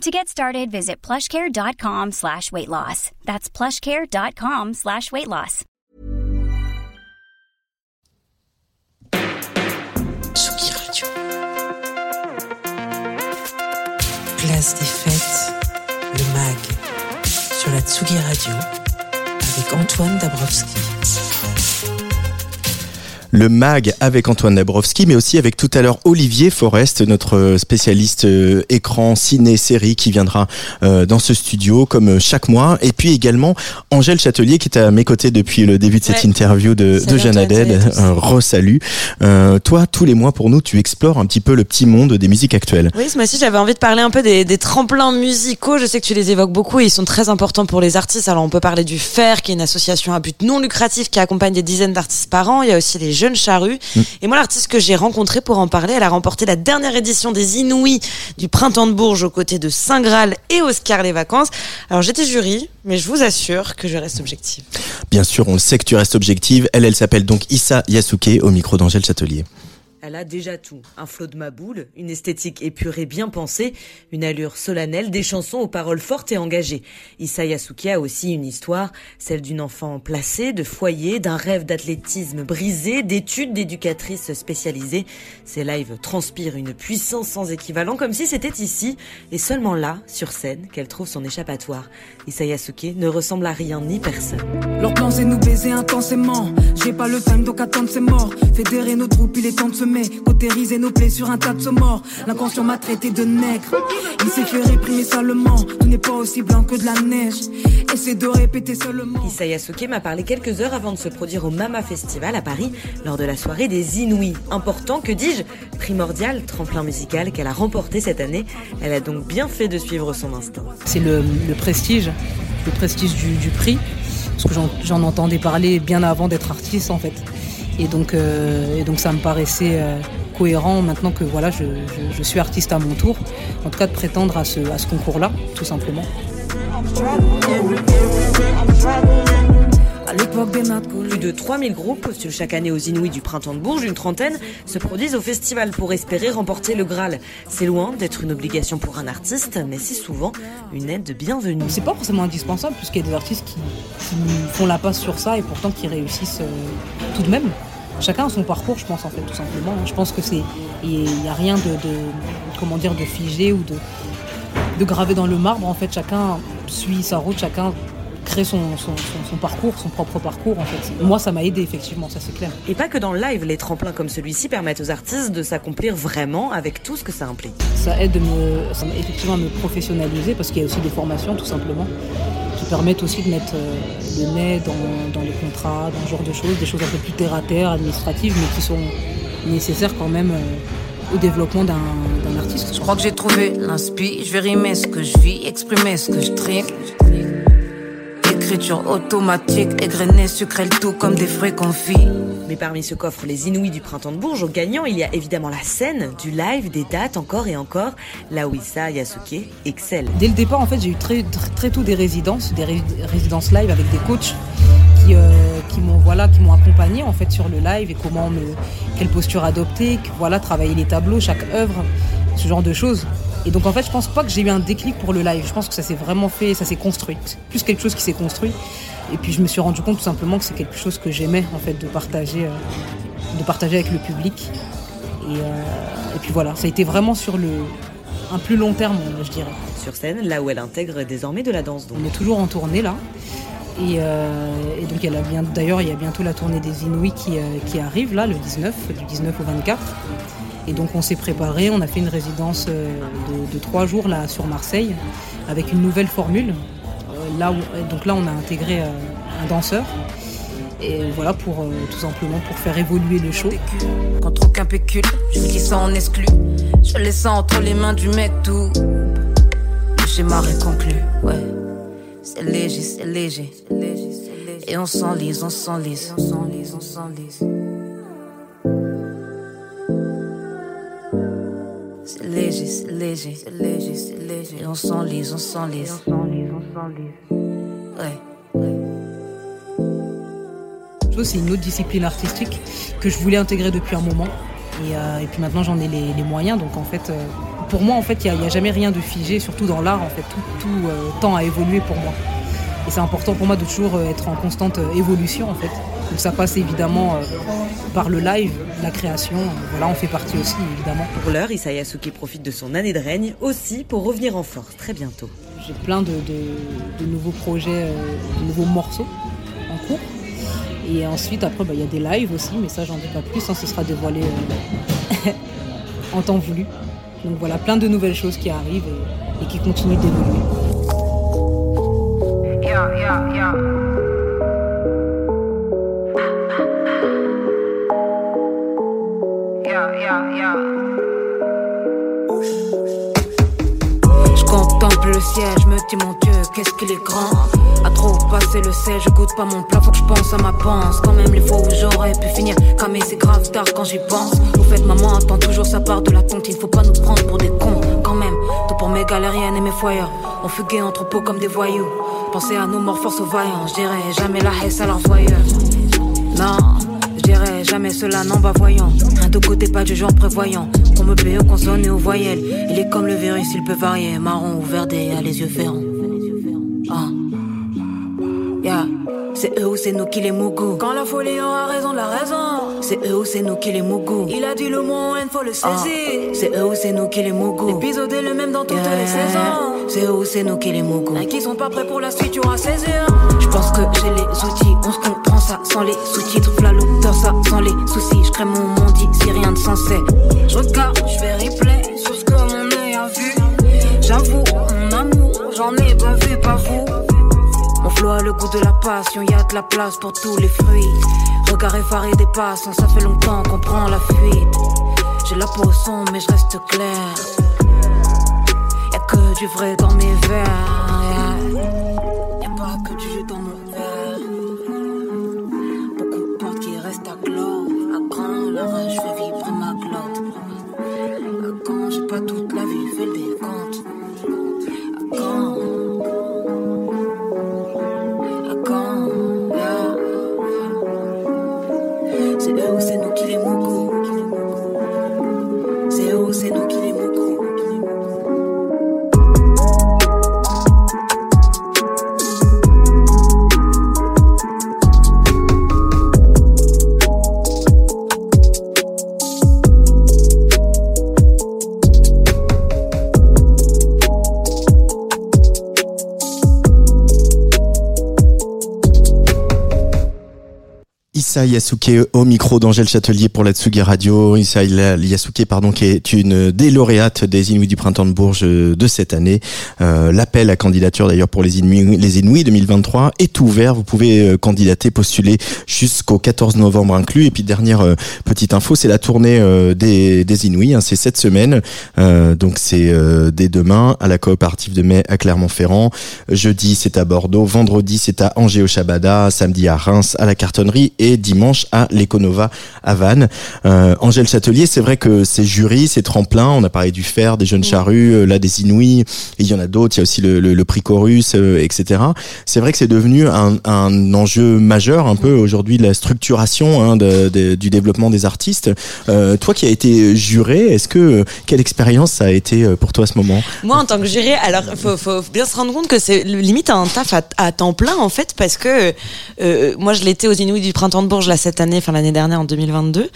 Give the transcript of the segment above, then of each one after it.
To get started, visit plushcare.com slash weight loss. That's plushcare.com slash weight loss. Radio. Place des fêtes, le MAG, sur la Tsugi Radio, avec Antoine Dabrowski. Le MAG avec Antoine Dabrowski, mais aussi avec tout à l'heure Olivier Forest, notre spécialiste euh, écran, ciné, série, qui viendra euh, dans ce studio comme euh, chaque mois. Et puis également Angèle Châtelier qui est à mes côtés depuis le début de cette Ouais. interview de, Salut de Jeanne Adèle. re-salut. Euh, toi, tous les mois pour nous, tu explores un petit peu le petit monde des musiques actuelles. Oui, ce mois-ci, j'avais envie de parler un peu des, des tremplins musicaux. Je sais que tu les évoques beaucoup et ils sont très importants pour les artistes. Alors, on peut parler du FAIR, qui est une association à but non lucratif qui accompagne des dizaines d'artistes par an. Il y a aussi les Jeunes Charrues. Et moi, l'artiste que j'ai rencontré pour en parler, elle a remporté la dernière édition des Inouïs du Printemps de Bourges aux côtés de Saint Graal et Oscar Les Vacances. Alors, j'étais jury, mais je vous assure que je reste objective. Bien sûr, on le sait que tu restes objective. Elle, elle s'appelle donc Issa Yasuke au micro d'Angèle Châtelier. Elle a déjà tout. Un flot de maboule, une esthétique épurée bien pensée, une allure solennelle, des chansons aux paroles fortes et engagées. Issa Yasuke a aussi une histoire, celle d'une enfant placée, de foyer, d'un rêve d'athlétisme brisé, d'études d'éducatrice spécialisée. Ses lives transpirent une puissance sans équivalent, comme si c'était ici, et seulement là, sur scène, qu'elle trouve son échappatoire. Issa Yasuke ne ressemble à rien ni personne. Semer. Cautériser nos plaies sur un tas de morts. L'inconscient m'a traité de nègre. Il s'est fait réprimer salement. Tout n'est pas aussi blanc que de la neige. Essaie de répéter seulement. Issa Yasuke m'a parlé quelques heures avant de se produire au Mama Festival à Paris lors de la soirée des Inouïs. Important, que dis-je Primordial, tremplin musical qu'elle a remporté cette année. Elle a donc bien fait de suivre son instinct. C'est le, le prestige, le prestige du, du prix, parce que j'en- j'en entendais parler bien avant d'être artiste en fait. Et donc, euh, et donc ça me paraissait euh, cohérent maintenant que voilà, je, suis artiste à mon tour, en tout cas de prétendre à ce concours-là, tout simplement. L'époque des Plus de 3000 groupes postulent chaque année aux Inouïs du printemps de Bourges. Une trentaine se produisent au festival pour espérer remporter le Graal. C'est loin d'être une obligation pour un artiste, mais c'est souvent une aide bienvenue. C'est pas forcément indispensable, puisqu'il y a des artistes qui, qui font la passe sur ça et pourtant qui réussissent euh, tout de même. Chacun a son parcours, je pense en fait, tout simplement. Je pense que c'est, il n'y a rien de, de- comment dire, de figé ou de, de gravé dans le marbre. En fait, chacun suit sa route, chacun crée son, son, son- son parcours, son propre parcours. En fait, moi, ça m'a aidé effectivement, ça c'est clair. Et pas que dans le live, les tremplins comme celui-ci permettent aux artistes de s'accomplir vraiment avec tout ce que ça implique. Ça aide me, ça effectivement à me professionnaliser parce qu'il y a aussi des formations tout simplement qui permettent aussi de mettre euh, le nez dans, dans les contrats, dans ce genre de choses, des choses un peu plus terre à terre, administratives, mais qui sont nécessaires quand même euh, au développement d'un d'un artiste. Je crois que j'ai trouvé l'inspi, je vais rimer ce que je vis, exprimer ce que je trie. Écriture automatique, égrenée, sucrée le tout comme des fruits confits. Mais parmi ce qu'offrent les Inouïs du printemps de Bourges, aux gagnants, il y a évidemment la scène, du live, des dates, encore et encore, là où Issa Yasuke excelle. Dès le départ, en fait, j'ai eu très, très, très tôt des résidences, des ré- résidences live avec des coachs qui, euh, qui m'ont voilà, qui m'ont accompagné en fait sur le live et comment me, quelle posture adopter, voilà, travailler les tableaux, chaque œuvre, ce genre de choses. Et donc en fait, je pense pas que j'ai eu un déclic pour le live. Je pense que ça s'est vraiment fait, ça s'est construit. Plus quelque chose qui s'est construit. Et puis je me suis rendu compte tout simplement que c'est quelque chose que j'aimais en fait de partager, euh, de partager avec le public. Et, euh, et puis voilà, ça a été vraiment sur le un plus long terme, je dirais. Sur scène, là où elle intègre désormais de la danse. Donc. On est toujours en tournée là. Et, euh, et donc a d'ailleurs il y a bientôt la tournée des Inouïs qui, euh, qui arrive là, le 19, du 19 au 24. Et donc on s'est préparé, on a fait une résidence euh, de, trois jours là sur Marseille avec une nouvelle formule. Là donc là on a intégré un danseur. Et voilà pour tout simplement pour faire évoluer le show. Contre aucun pécule, je ça en exclu. Je laisse entre les mains du mec tout. Le schéma est conclu, ouais. C'est léger, c'est léger. Et on s'enlise, on s'enlise. C'est léger, c'est léger, c'est léger, c'est léger. Et on s'enlise, on s'enlise. On s'enlise, on s'enlise. Ouais, ouais. C'est une autre discipline artistique que je voulais intégrer depuis un moment. Et, euh, puis maintenant j'en ai les, les, moyens. Donc en fait, euh, pour moi, en fait, il n'y a, a, jamais rien de figé, surtout dans l'art. En fait, tout, tout euh, tend à évoluer pour moi. Et c'est important pour moi de toujours être en constante évolution, en fait. Donc ça passe évidemment par le live, la création. Voilà, on fait partie aussi, évidemment. Pour l'heure, Issa Yasuke profite de son année de règne aussi pour revenir en force très bientôt. J'ai plein de, de, de, nouveaux projets, de nouveaux morceaux en cours. Et ensuite, après, il bah, y a des lives aussi, mais ça, j'en dis pas plus. Hein, ce sera dévoilé euh, en temps voulu. Donc voilà, plein de nouvelles choses qui arrivent et, et qui continuent d'évoluer. Yeah, yeah, yeah. Je contemple le ciel, je me dis mon Dieu, qu'est-ce qu'il est grand. À trop passer le sel, je goûte pas mon plat, faut que je pense à ma panse. Quand même les fois où j'aurais pu finir, mais c'est grave tard quand j'y pense. Au fait, maman attend toujours sa part de la tonte, il faut prendre pour des cons. Quand même, tout pour mes galériennes et mes foyers. On fuguait en troupeau comme des voyous. Pensez à nos morts force aux vaillants, je dirais jamais la haisse à leurs voyeurs. Non. Je dirais jamais cela, non, bah voyant. Rien de côté, pas du genre prévoyant. On me paye aux consonnes et aux voyelles. Il est comme le virus, il peut varier. Marron ou verdé, a les yeux ferrants. Ah. Yeah. C'est eux ou c'est nous qui les mougou. Quand la folie aura raison de la raison. C'est eux ou c'est nous qui les mougou. Il a dit le mot haine, faut le saisir. Ah. C'est eux ou c'est nous qui les mougou. L'épisode est le même dans toutes les saisons. C'est eux ou c'est nous qui les mougou. Et qui sont pas prêts pour la suite, tu auras saisir. Je pense que j'ai les outils, on se comprend ça sans les sous-titres. La l'auteur, ça sans les soucis. Je crée mon passion, y a de la place pour tous les fruits. Regard effaré des passants, ça fait longtemps qu'on prend la fuite. J'ai la peau sombre, mais je reste clair. Y'a que du vrai dans mes verres. Yasuke au micro d'Angèle Châtelier pour la Tsugi Radio. Issa Yasuke, pardon, qui est une des lauréates des Inuits du Printemps de Bourges de cette année. Euh, L'appel à candidature d'ailleurs pour les Inuits, les Inuits 2023 est ouvert. Vous pouvez euh, candidater, postuler jusqu'au 14 novembre inclus. Et puis dernière euh, petite info, c'est la tournée euh, des, des Inuits. Hein, c'est cette semaine. Euh, donc c'est dès demain à la coopérative de mai à Clermont-Ferrand. Jeudi c'est à Bordeaux. Vendredi c'est à Angers au Chabada. Samedi à Reims à la Cartonnerie et à l'Econova à Vannes. Euh, Angèle Châtelier, c'est vrai que ces jurys, ces tremplins, on a parlé du fer, des jeunes charrues, euh, là des Inouïs, il y en a d'autres, il y a aussi le, le, le prix Chorus, euh, etc. C'est vrai que c'est devenu un, un, enjeu majeur un peu aujourd'hui de la structuration hein, de, de, du développement des artistes. Euh, toi qui as été juré, est-ce que quelle expérience ça a été pour toi à ce moment? Moi en tant que juré, alors faut, faut bien se rendre compte que c'est limite un taf à, à, temps plein en fait parce que moi je l'étais aux Inouïs du printemps de Bourges là cette année, enfin l'année dernière en 2022.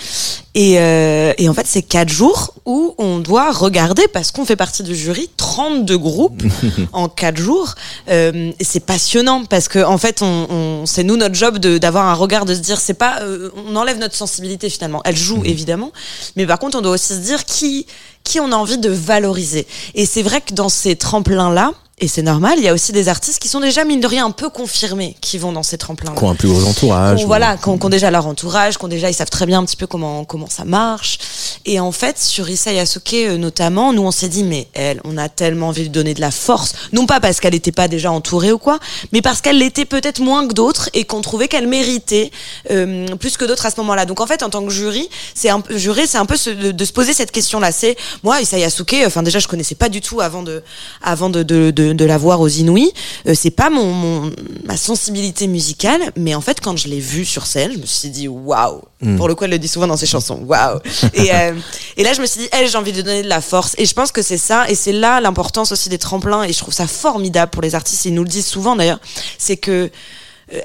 Et, euh, et en fait, c'est quatre jours où on doit regarder, parce qu'on fait partie du jury, 32 groupes en quatre jours. Euh, c'est passionnant parce que en fait, on, on c'est nous notre job d'avoir un regard de se dire, c'est pas, euh, on enlève notre sensibilité finalement. Elle joue évidemment, mais par contre, on doit aussi se dire qui qui on a envie de valoriser. Et c'est vrai que dans ces tremplins là et c'est normal. Il y a aussi des artistes qui sont déjà mine de rien un peu confirmés, qui vont dans ces tremplins. Qui ont un plus gros entourage. Voilà, qui ont, déjà leur entourage, qui ont déjà, ils savent très bien un petit peu comment comment ça marche. Et en fait, sur Issa Yasuke euh, notamment, nous on s'est dit mais elle, on a tellement envie de lui donner de la force, non pas parce qu'elle n'était pas déjà entourée ou quoi, mais parce qu'elle l'était peut-être moins que d'autres et qu'on trouvait qu'elle méritait euh, plus que d'autres à ce moment-là. Donc en fait, en tant que jury, c'est un juré, c'est un peu de, de, se poser cette question-là. C'est moi Issa Yasuke, enfin déjà je connaissais pas du tout avant de avant de de, de, de la voir aux Inouïs. Euh, c'est pas mon, mon ma sensibilité musicale, mais en fait quand je l'ai vue sur scène, je me suis dit waouh. Mm. Pour le coup, elle le dit souvent dans ses chansons. Waouh. Et euh, et là je me suis dit, elle, j'ai envie de donner de la force. Et je pense que c'est ça, et c'est là l'importance aussi des tremplins. Et je trouve ça formidable pour les artistes. Et ils nous le disent souvent d'ailleurs. C'est que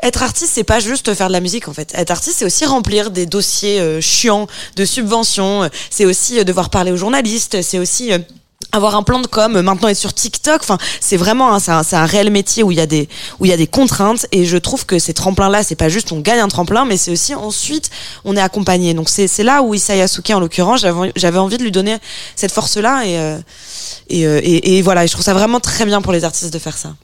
être artiste, c'est pas juste faire de la musique en fait. Être artiste, c'est aussi remplir des dossiers euh, chiants de subventions. C'est aussi euh, devoir parler aux journalistes. C'est aussi euh, avoir un plan de com, maintenant être sur TikTok, enfin c'est vraiment un, c'est un, c'est un réel métier où il y a des où il y a des contraintes et je trouve que ces tremplins là c'est pas juste on gagne un tremplin mais c'est aussi ensuite on est accompagné donc c'est c'est là où Issa Yasuke en l'occurrence j'avais j'avais envie de lui donner cette force là et euh, et, euh, et, et voilà et je trouve ça vraiment très bien pour les artistes de faire ça.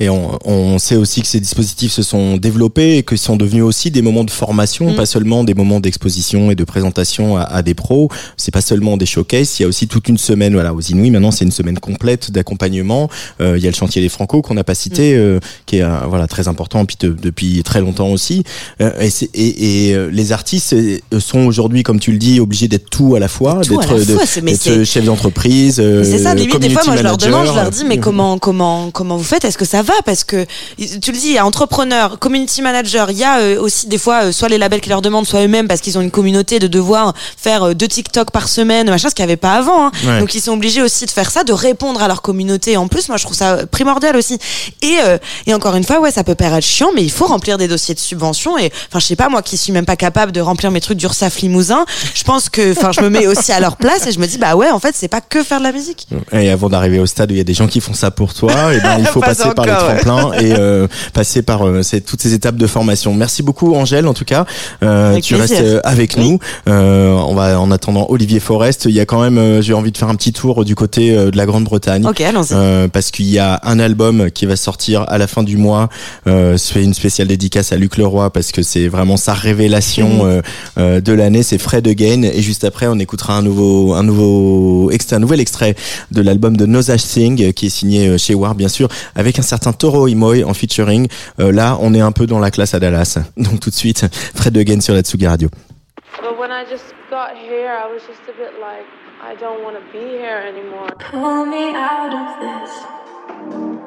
Et on, on sait aussi que ces dispositifs se sont développés et qu'ils sont devenus aussi des moments de formation, Mm. pas seulement des moments d'exposition et de présentation à, à des pros. C'est pas seulement des showcases. Il y a aussi toute une semaine, voilà, aux Maintenant, c'est une semaine complète d'accompagnement. Euh, il y a le chantier des Franco qu'on n'a pas cité, Mm. euh, qui est euh, voilà très important puis de- depuis très longtemps aussi. Et, c'est- et, et, les artistes sont aujourd'hui, comme tu le dis, obligés d'être tout à la fois, d'être chef d'entreprise. C'est ça, limite, des fois, moi, je leur demande, je leur dis, mais comment, comment, comment vous faites? Est-ce que ça va? Parce que, tu le dis, il y a entrepreneur, community manager, il y a aussi des fois, soit les labels qui leur demandent, soit eux-mêmes, parce qu'ils ont une communauté de devoir faire deux TikTok par semaine, machin, ce qu'il n'y avait pas avant. hein. Ouais. Donc, ils sont obligés aussi de faire ça, de répondre à leur communauté. En plus, moi, je trouve ça primordial aussi. Et, euh, et encore une fois, ouais, ça peut paraître chiant, mais il faut remplir des dossiers de subvention. Et, enfin, je sais pas, moi qui suis même pas capable de remplir mes trucs d'Ursaf Limousin, je pense que, enfin, je me mets aussi à leur place et je me dis, bah ouais, en fait, c'est pas que faire de la musique. Et avant d'arriver au stade où il y a des gens qui font ça pour toi, et ben il faut Pas passer par les ouais. tremplins et euh, passer par euh, toutes ces étapes de formation. Merci beaucoup Angèle en tout cas. Euh, tu plaisir. restes euh, avec Oui. nous. Euh, on va en attendant Olivier Forest. Il y a quand même, euh, j'ai envie de faire un petit tour du côté euh, de la Grande-Bretagne. Ok, allons-y. Euh, parce qu'il y a un album qui va sortir à la fin du mois. Euh, je fais une spéciale dédicace à Luc Leroy parce que c'est vraiment sa révélation Mhm. euh, euh, de l'année. C'est Fred Again. Et juste après, on écoutera un nouveau, un nouveau extrait, un nouvel extrait de l'album de Noza Singh euh, qui est signé euh, chez War, bien sûr, avec un certain Toro Imoy en featuring. Euh, là, on est un peu dans la classe à Dallas. Donc tout de suite, Fred Again sur la Tsugi Radio. But when I just got here, I was just a bit like, I don't want to be here anymore. Pull me out of this.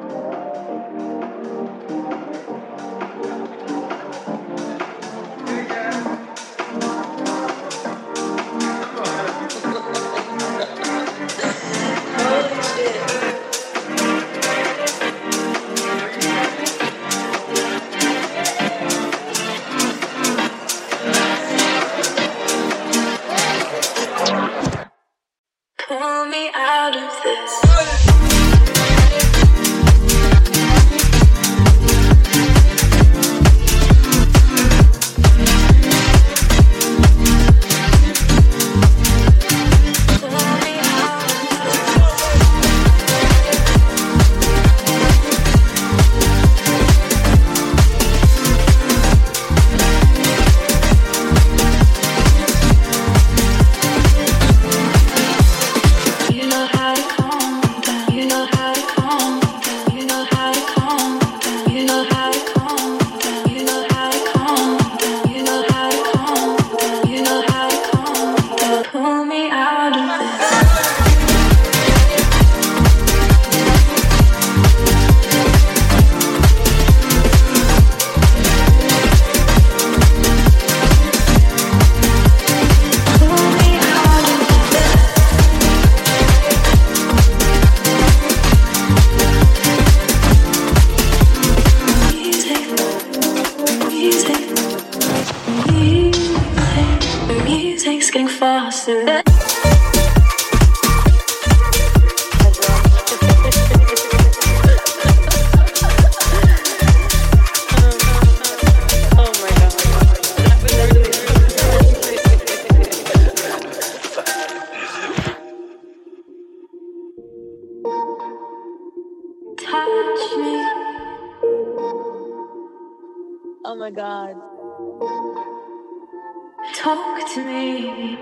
to me.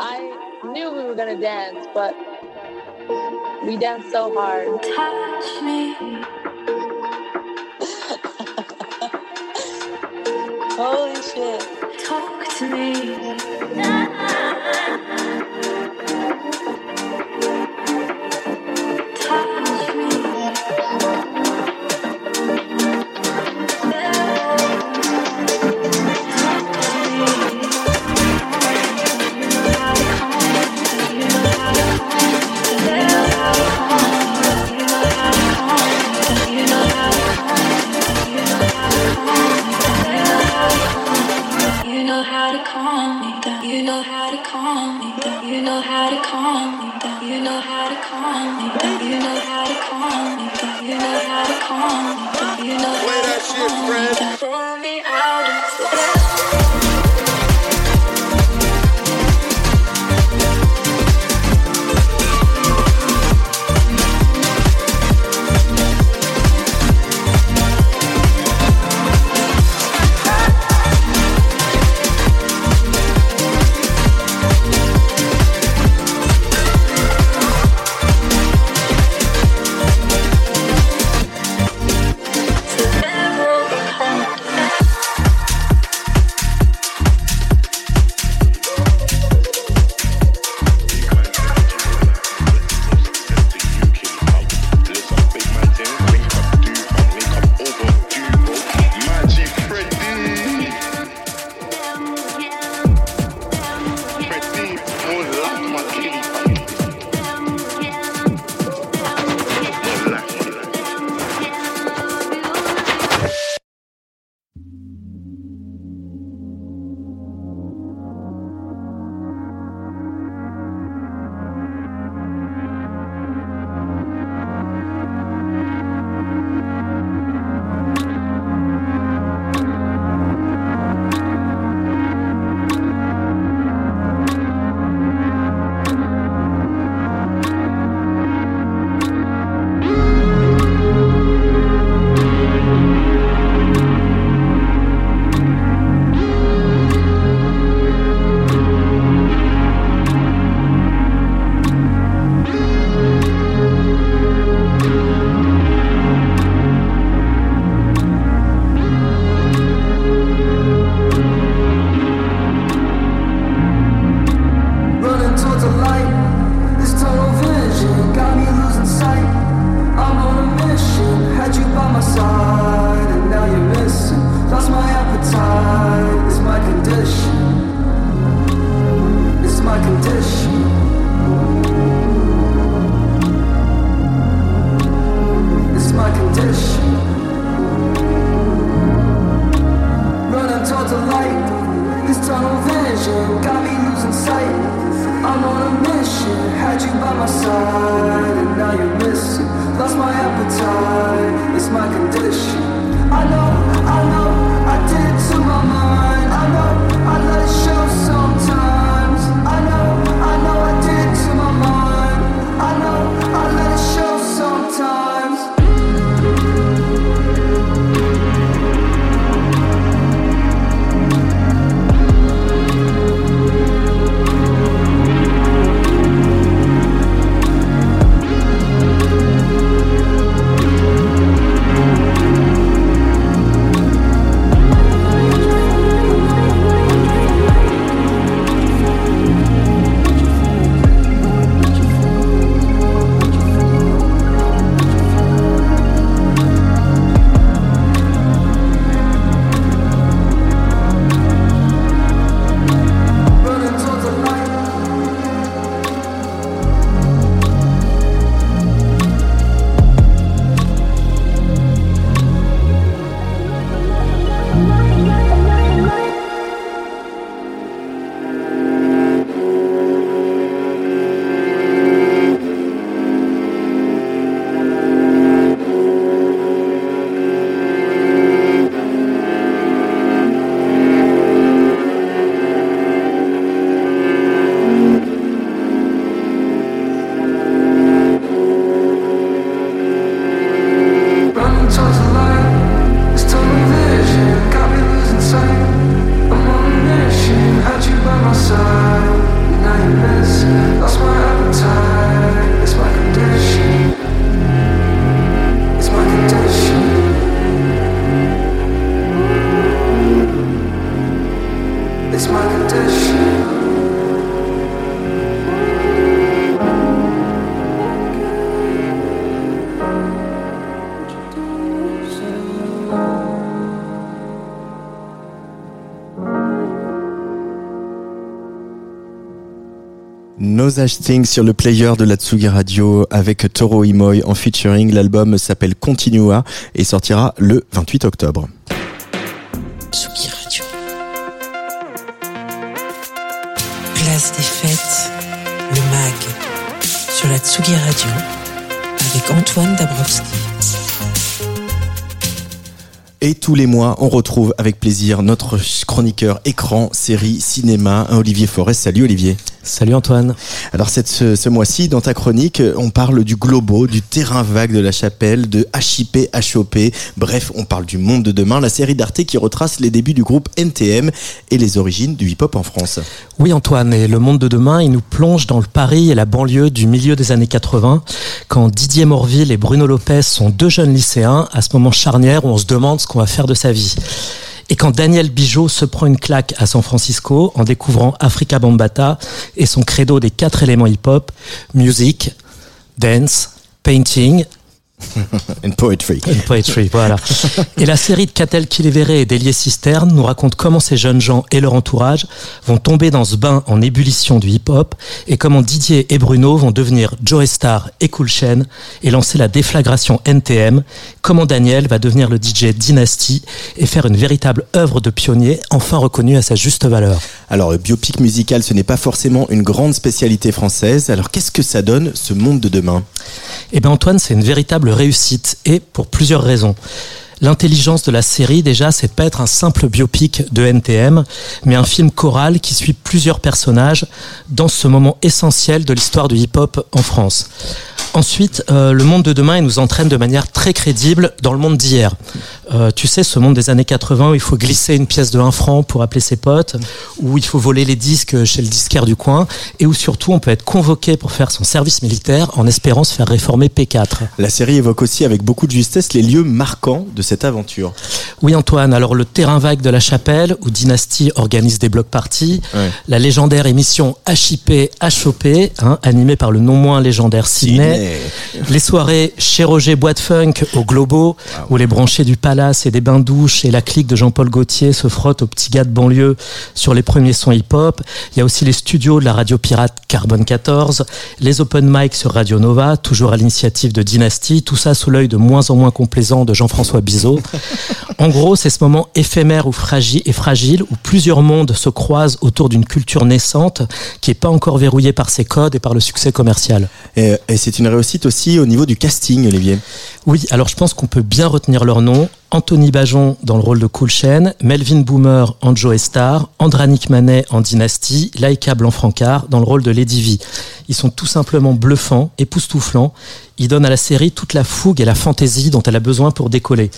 I knew we were gonna dance, but we danced so hard. Touch me. Holy shit. Talk to me. tunnel vision got me losing sight. I'm on a mission, had you by my side, and now you're missing. Lost my appetite, it's my condition. I know, I know, I did too Thing sur le player de la Tsugi Radio avec Toro Imoy en featuring. L'album s'appelle Continua et sortira le 28 octobre. Tsugi Radio. Place des fêtes, le MAG, sur la Tsugi Radio, avec Antoine Dabrowski. Et tous les mois, on retrouve avec plaisir notre chroniqueur écran, série, cinéma, Olivier Forest. Salut Olivier. Salut Antoine. Alors cette, ce, ce mois-ci, dans ta chronique, on parle du globo, du terrain vague de la chapelle, de HIP, HOP. Bref, on parle du monde de demain, la série d'Arte qui retrace les débuts du groupe NTM et les origines du hip-hop en France. Oui Antoine, et le monde de demain, il nous plonge dans le Paris et la banlieue du milieu des années 80, quand Didier Morville et Bruno Lopez sont deux jeunes lycéens, à ce moment charnière où on se demande ce qu'on va faire de sa vie. Et quand Daniel Bijot se prend une claque à San Francisco en découvrant Africa Bambata et son credo des quatre éléments hip-hop, music, dance, painting And poetry. And poetry, voilà. Et la série de Catel Kilevere et d'Elié Cisterne nous raconte comment ces jeunes gens et leur entourage vont tomber dans ce bain en ébullition du hip-hop et comment Didier et Bruno vont devenir Joe Star et Cool Chain et lancer la déflagration NTM, comment Daniel va devenir le DJ Dynasty et faire une véritable œuvre de pionnier enfin reconnue à sa juste valeur. Alors, le biopic musical, ce n'est pas forcément une grande spécialité française. Alors, qu'est-ce que ça donne, ce monde de demain? Eh bien, Antoine, c'est une véritable réussite et pour plusieurs raisons. L'intelligence de la série, déjà, c'est pas être un simple biopic de NTM, mais un film choral qui suit plusieurs personnages dans ce moment essentiel de l'histoire du hip-hop en France. Ensuite, euh, le monde de demain, il nous entraîne de manière très crédible dans le monde d'hier. Euh, tu sais, ce monde des années 80 où il faut glisser une pièce de 1 franc pour appeler ses potes, où il faut voler les disques chez le disquaire du coin, et où surtout on peut être convoqué pour faire son service militaire en espérant se faire réformer P4. La série évoque aussi avec beaucoup de justesse les lieux marquants de cette aventure. Oui, Antoine, alors le terrain vague de la chapelle, où Dynasty organise des blocs parties, Ouais. la légendaire émission HIP HOP, hein, animée par le non moins légendaire Sydney, les soirées chez Roger Boîte Funk au Globo, où les branchés du Palace et des bains-douches et la clique de Jean-Paul Gaultier se frottent aux petits gars de banlieue sur les premiers sons hip-hop. Il y a aussi les studios de la radio pirate Carbone 14, les open mic sur Radio Nova, toujours à l'initiative de Dynasty, tout ça sous l'œil de moins en moins complaisant de Jean-François Bizot. En gros, c'est ce moment éphémère ou fragile, et fragile où plusieurs mondes se croisent autour d'une culture naissante qui n'est pas encore verrouillée par ses codes et par le succès commercial. Et, et c'est une réussite aussi au niveau du casting, Olivier? Oui, alors je pense qu'on peut bien retenir leur nom. Anthony Bajon dans le rôle de Cool Chain, Melvin Boomer en Joe Star, Andranik Manet en Dynasty, Laïka Blanc-Francard dans le rôle de Lady V. Ils sont tout simplement bluffants, époustouflants. Ils donnent à la série toute la fougue et la fantaisie dont elle a besoin pour décoller.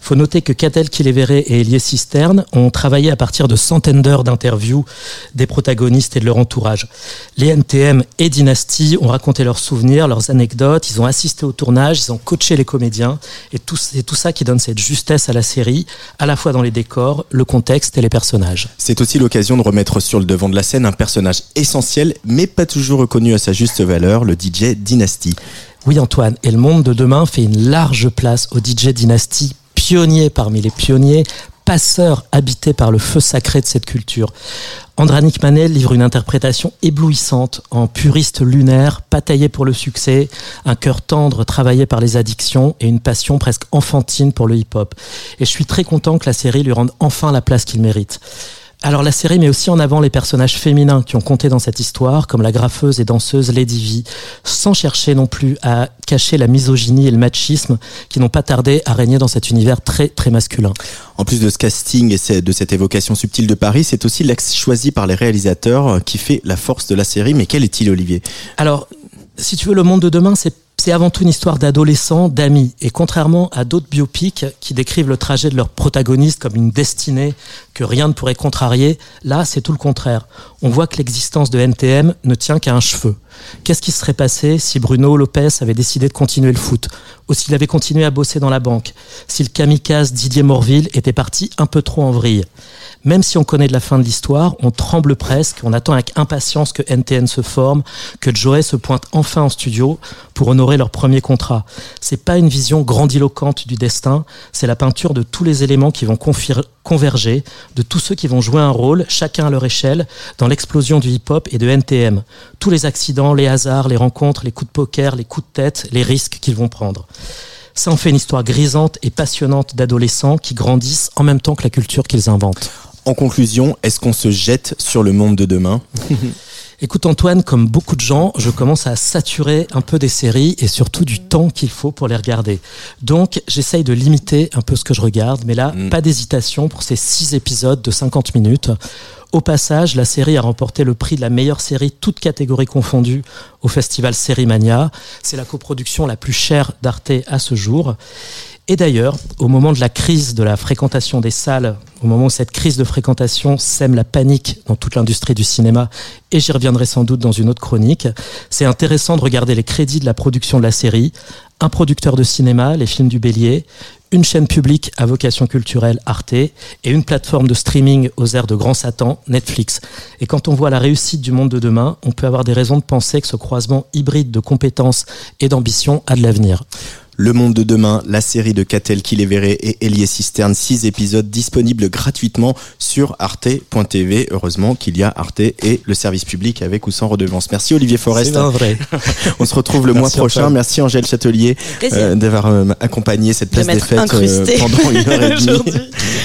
Faut noter que Catel Kilevere et Elie Cisterne ont travaillé à partir de centaines d'heures d'interviews des protagonistes et de leur entourage. Les NTM et Dynasty ont raconté leurs souvenirs, leurs anecdotes, ils ont assisté au tournage, ils ont coaché les comédiens et c'est tout ça qui donne cette justesse à la série, à la fois dans les décors, le contexte et les personnages. C'est aussi l'occasion de remettre sur le devant de la scène un personnage essentiel, mais pas toujours reconnu à sa juste valeur, le DJ Dynasty. Oui Antoine, et le monde de demain fait une large place au DJ Dynasty, pionnier parmi les pionniers, passeur habité par le feu sacré de cette culture. Andranik Manel livre une interprétation éblouissante en puriste lunaire, pas taillé pour le succès, un cœur tendre travaillé par les addictions et une passion presque enfantine pour le hip-hop. Et je suis très content que la série lui rende enfin la place qu'il mérite. Alors la série met aussi en avant les personnages féminins qui ont compté dans cette histoire, comme la graffeuse et danseuse Lady V, sans chercher non plus à cacher la misogynie et le machisme qui n'ont pas tardé à régner dans cet univers très très masculin. En plus de ce casting et de cette évocation subtile de Paris, c'est aussi l'axe choisi par les réalisateurs qui fait la force de la série. Mais quel est-il, Olivier? Alors, si tu veux, le monde de demain, c'est c'est avant tout une histoire d'adolescents, d'amis. Et contrairement à d'autres biopics qui décrivent le trajet de leurs protagonistes comme une destinée que rien ne pourrait contrarier, là, c'est tout le contraire. On voit que l'existence de NTM ne tient qu'à un cheveu. Qu'est-ce qui serait passé si Bruno Lopez avait décidé de continuer le foot? Ou s'il avait continué à bosser dans la banque? Si le kamikaze Didier Morville était parti un peu trop en vrille? Même si on connaît de la fin de l'histoire, on tremble presque, on attend avec impatience que NTN se forme, que Joey se pointe enfin en studio pour honorer leur premier contrat. C'est pas une vision grandiloquente du destin, c'est la peinture de tous les éléments qui vont converger, de tous ceux qui vont jouer un rôle, chacun à leur échelle, dans l'explosion du hip-hop et de NTM. Tous les accidents, les hasards, les rencontres, les coups de poker, les coups de tête, les risques qu'ils vont prendre. Ça en fait une histoire grisante et passionnante d'adolescents qui grandissent en même temps que la culture qu'ils inventent. En conclusion, est-ce qu'on se jette sur le monde de demain Écoute Antoine, comme beaucoup de gens, je commence à saturer un peu des séries et surtout du temps qu'il faut pour les regarder. Donc j'essaye de limiter un peu ce que je regarde, mais là, pas d'hésitation pour ces six épisodes de 50 minutes. Au passage, la série a remporté le prix de la meilleure série, toutes catégories confondues, au festival Sérimania. C'est la coproduction la plus chère d'Arte à ce jour. Et d'ailleurs, au moment de la crise de la fréquentation des salles, au moment où cette crise de fréquentation sème la panique dans toute l'industrie du cinéma, et j'y reviendrai sans doute dans une autre chronique, c'est intéressant de regarder les crédits de la production de la série. Un producteur de cinéma, les films du Bélier, une chaîne publique à vocation culturelle, Arte, et une plateforme de streaming aux airs de grand Satan, Netflix. Et quand on voit la réussite du monde de demain, on peut avoir des raisons de penser que ce croisement hybride de compétences et d'ambition a de l'avenir. Le Monde de demain, la série de Catel Kiléveré et Elie Cisterne, six épisodes disponibles gratuitement sur arte.tv. Heureusement qu'il y a Arte et le service public avec ou sans redevance. Merci Olivier Forest. C'est vrai. On se retrouve le Merci, mois prochain. Antoine. Merci Angèle Châtelier euh, d'avoir euh, accompagné cette place des m'être fêtes euh, pendant une heure et demie.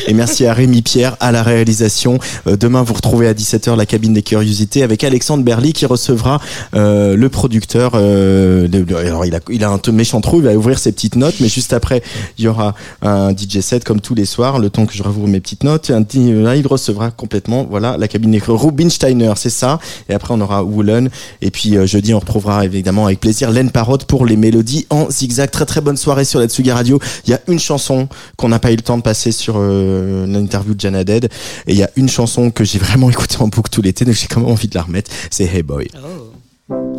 Et merci à Rémi Pierre à la réalisation. Euh, demain, vous retrouvez à 17h la cabine des curiosités avec Alexandre Berly qui recevra euh, le producteur. euh, de- de- alors, il a, il a un peu méchant trou, il va ouvrir ses petites notes, mais juste après, il y aura un DJ set comme tous les soirs, le temps que je rouvre mes petites notes. Un là, il recevra complètement, voilà, la cabine Rubinsteiner, c'est ça. Et après, on aura Woolen. Et puis, euh, jeudi, on retrouvera évidemment avec plaisir Len Parotte pour les mélodies en zigzag. Très très bonne soirée sur la Tsugi Radio. Il y a une chanson qu'on n'a pas eu le temps de passer sur euh, l'interview de Jana Dead. Et il y a une chanson que j'ai vraiment écoutée en boucle tout l'été, donc j'ai quand même envie de la remettre. C'est Hey Boy.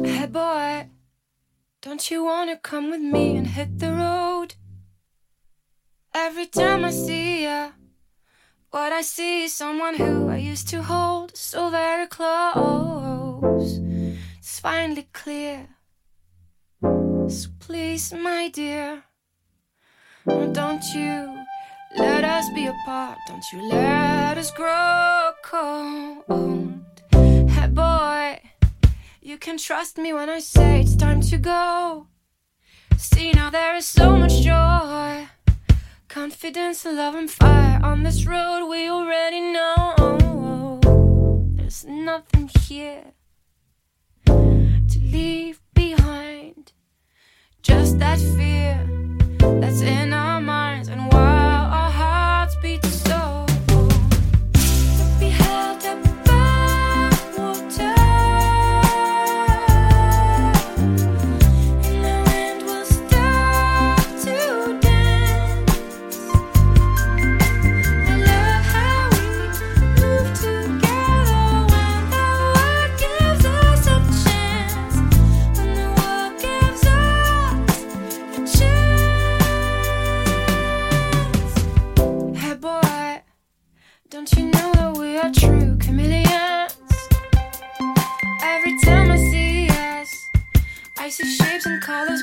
Hey boy, don't you wanna come with me and hit the road? Every time I see ya, what I see is someone who I used to hold so very close. It's finally clear. So please, my dear, don't you let us be apart. Don't you let us grow cold. Hey boy. You can trust me when I say it's time to go. See, now there is so much joy, confidence, love, and fire on this road we already know. There's nothing here to leave behind, just that fear that's in our all those